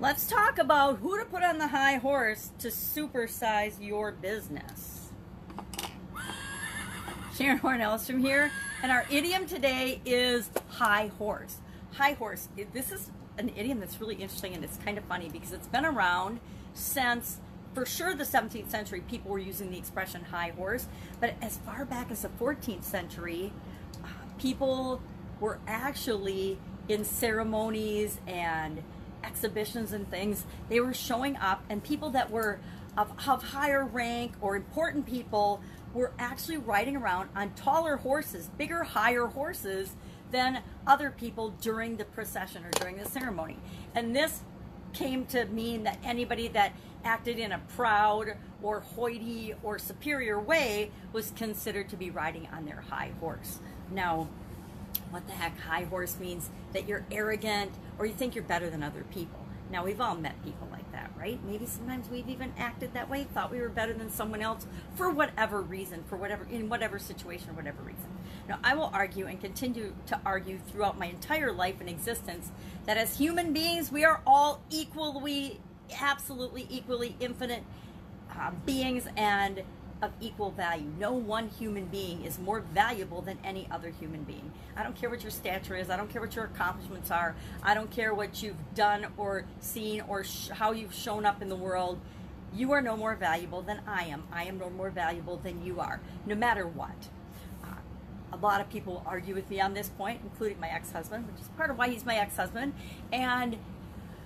Let's talk about who to put on the high horse to supersize your business. Sharon Horn from here, and our idiom today is high horse. High horse, this is an idiom that's really interesting and it's kind of funny because it's been around since for sure the 17th century people were using the expression high horse but as far back as the 14th century uh, people were actually in ceremonies and exhibitions and things they were showing up and people that were of, of higher rank or important people were actually riding around on taller horses bigger higher horses than other people during the procession or during the ceremony and this came to mean that anybody that acted in a proud or hoity or superior way was considered to be riding on their high horse. Now, what the heck high horse means that you're arrogant or you think you're better than other people. Now, we've all met people like that, right? Maybe sometimes we've even acted that way, thought we were better than someone else for whatever reason, for whatever, in whatever situation or whatever reason. Now, I will argue and continue to argue throughout my entire life and existence that as human beings, we are all equally, absolutely equally infinite uh, beings and of equal value. No one human being is more valuable than any other human being. I don't care what your stature is. I don't care what your accomplishments are. I don't care what you've done or seen or sh- how you've shown up in the world. You are no more valuable than I am. I am no more valuable than you are, no matter what. Uh, a lot of people argue with me on this point, including my ex husband, which is part of why he's my ex husband. And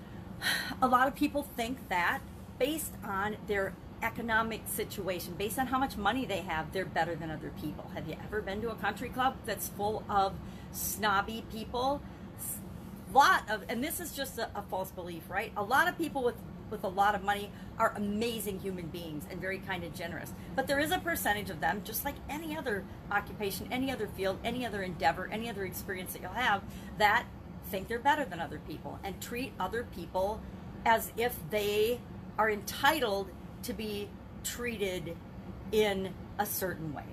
a lot of people think that based on their economic situation, based on how much money they have, they're better than other people. Have you ever been to a country club that's full of snobby people? lot of, and this is just a, a false belief, right? A lot of people with with a lot of money are amazing human beings and very kind and generous. But there is a percentage of them, just like any other occupation, any other field, any other endeavor, any other experience that you'll have, that think they're better than other people and treat other people as if they are entitled to be treated in a certain way.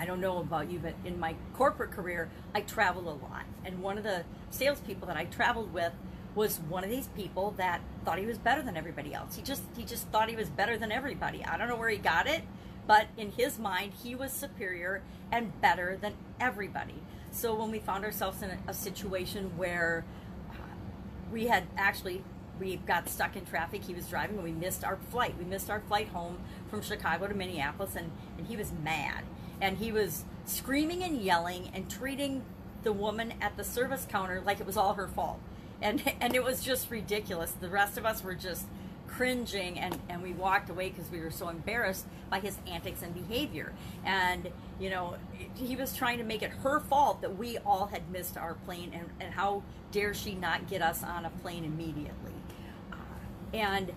I don't know about you, but in my corporate career, I travel a lot. And one of the salespeople that I traveled with was one of these people that thought he was better than everybody else. He just he just thought he was better than everybody. I don't know where he got it, but in his mind, he was superior and better than everybody. So when we found ourselves in a, a situation where uh, we had actually we got stuck in traffic. He was driving and we missed our flight. We missed our flight home from Chicago to Minneapolis and, and he was mad. And he was screaming and yelling and treating the woman at the service counter like it was all her fault. And and it was just ridiculous. The rest of us were just cringing and, and we walked away because we were so embarrassed by his antics and behavior. And, you know, he was trying to make it her fault that we all had missed our plane and, and how dare she not get us on a plane immediately. And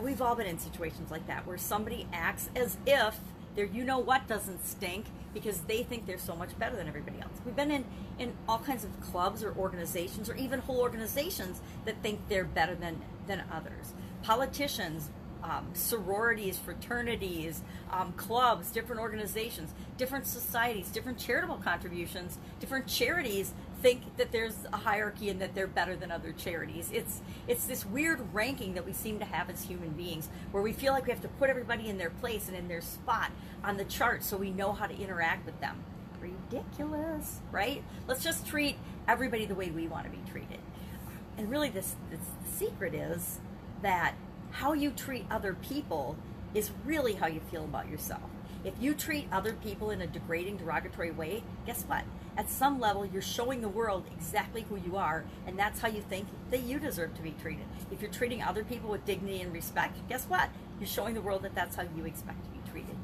we've all been in situations like that where somebody acts as if their you know what doesn't stink because they think they're so much better than everybody else. We've been in, in all kinds of clubs or organizations or even whole organizations that think they're better than, than others politicians, um, sororities, fraternities, um, clubs, different organizations, different societies, different charitable contributions, different charities think that there's a hierarchy and that they're better than other charities. It's it's this weird ranking that we seem to have as human beings, where we feel like we have to put everybody in their place and in their spot on the chart so we know how to interact with them. Ridiculous, right? Let's just treat everybody the way we want to be treated. And really, this, this the secret is that how you treat other people is really how you feel about yourself. If you treat other people in a degrading, derogatory way, guess what? At some level, you're showing the world exactly who you are, and that's how you think that you deserve to be treated. If you're treating other people with dignity and respect, guess what? You're showing the world that that's how you expect to be treated.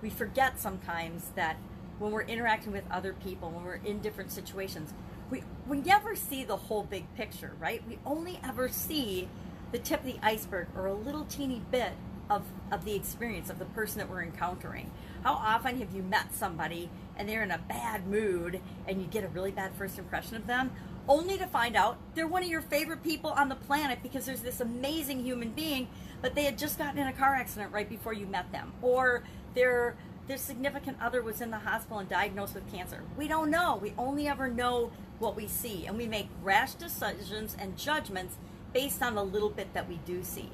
We forget sometimes that when we're interacting with other people, when we're in different situations, we, we never see the whole big picture, right? We only ever see the tip of the iceberg or a little teeny bit of, of the experience of the person that we're encountering. How often have you met somebody and they're in a bad mood and you get a really bad first impression of them, only to find out they're one of your favorite people on the planet because there's this amazing human being, but they had just gotten in a car accident right before you met them, or their their significant other was in the hospital and diagnosed with cancer. We don't know. We only ever know what we see, and we make rash decisions and judgments based on the little bit that we do see.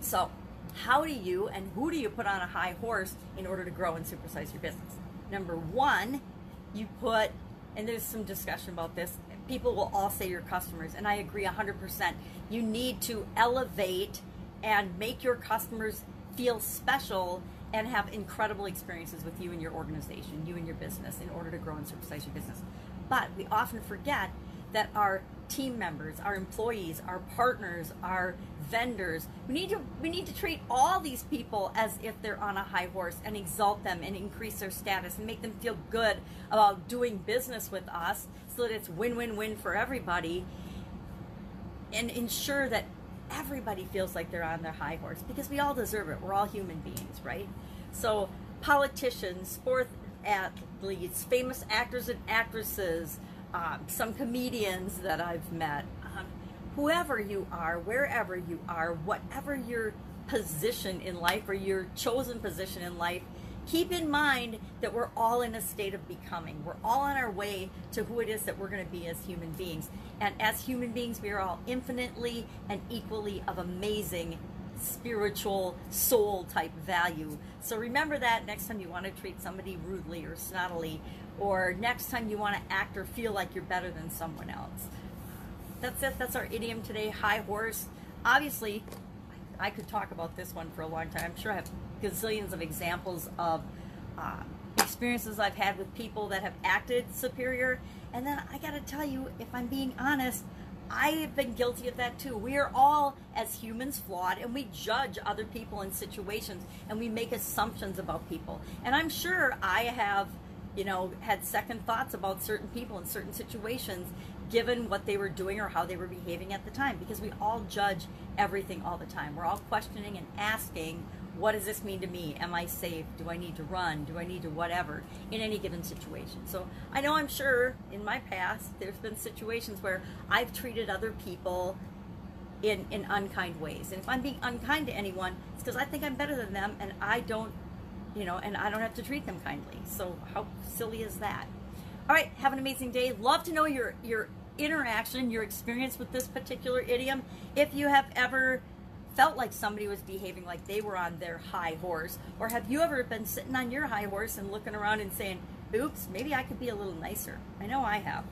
So, how do you and who do you put on a high horse in order to grow and supersize your business? Number one, you put, and there's some discussion about this, people will all say your customers, and I agree 100%. You need to elevate and make your customers feel special and have incredible experiences with you and your organization, you and your business, in order to grow and supersize your business. But we often forget that our team members, our employees, our partners, our vendors, we need to we need to treat all these people as if they're on a high horse and exalt them and increase their status and make them feel good about doing business with us so that it's win-win-win for everybody and ensure that everybody feels like they're on their high horse because we all deserve it. We're all human beings, right? So politicians, sports athletes, famous actors and actresses, um, some comedians that I've met, um, whoever you are, wherever you are, whatever your position in life or your chosen position in life, keep in mind that we're all in a state of becoming. We're all on our way to who it is that we're going to be as human beings. And as human beings, we are all infinitely and equally of amazing spiritual soul type value. So remember that next time you want to treat somebody rudely or snottily, or next time you want to act or feel like you're better than someone else. That's it. That's our idiom today. High horse. Obviously, I could talk about this one for a long time. I'm sure I have gazillions of examples of uh, experiences I've had with people that have acted superior. And then I got to tell you, if I'm being honest, I have been guilty of that too. We are all, as humans, flawed, and we judge other people in situations, and we make assumptions about people. And I'm sure I have, you know, had second thoughts about certain people in certain situations, given what they were doing or how they were behaving at the time, because we all judge everything all the time. We're all questioning and asking what does this mean to me? Am I safe? Do I need to run? Do I need to whatever in any given situation? So I know I'm sure in my past there's been situations where I've treated other people in, in unkind ways. And if I'm being unkind to anyone, it's because I think I'm better than them and I don't, you know, and I don't have to treat them kindly. So how silly is that? All right, have an amazing day. Love to know your your interaction, your experience with this particular idiom. If you have ever felt like somebody was behaving like they were on their high horse? Or have you ever been sitting on your high horse and looking around and saying, oops, maybe I could be a little nicer? I know I have.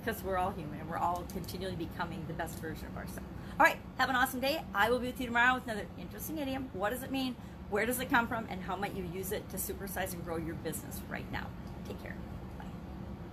Because uh, we're all human and we're all continually becoming the best version of ourselves. All right, have an awesome day. I will be with you tomorrow with another interesting idiom. What does it mean? Where does it come from? And how might you use it to supersize and grow your business right now? Take care.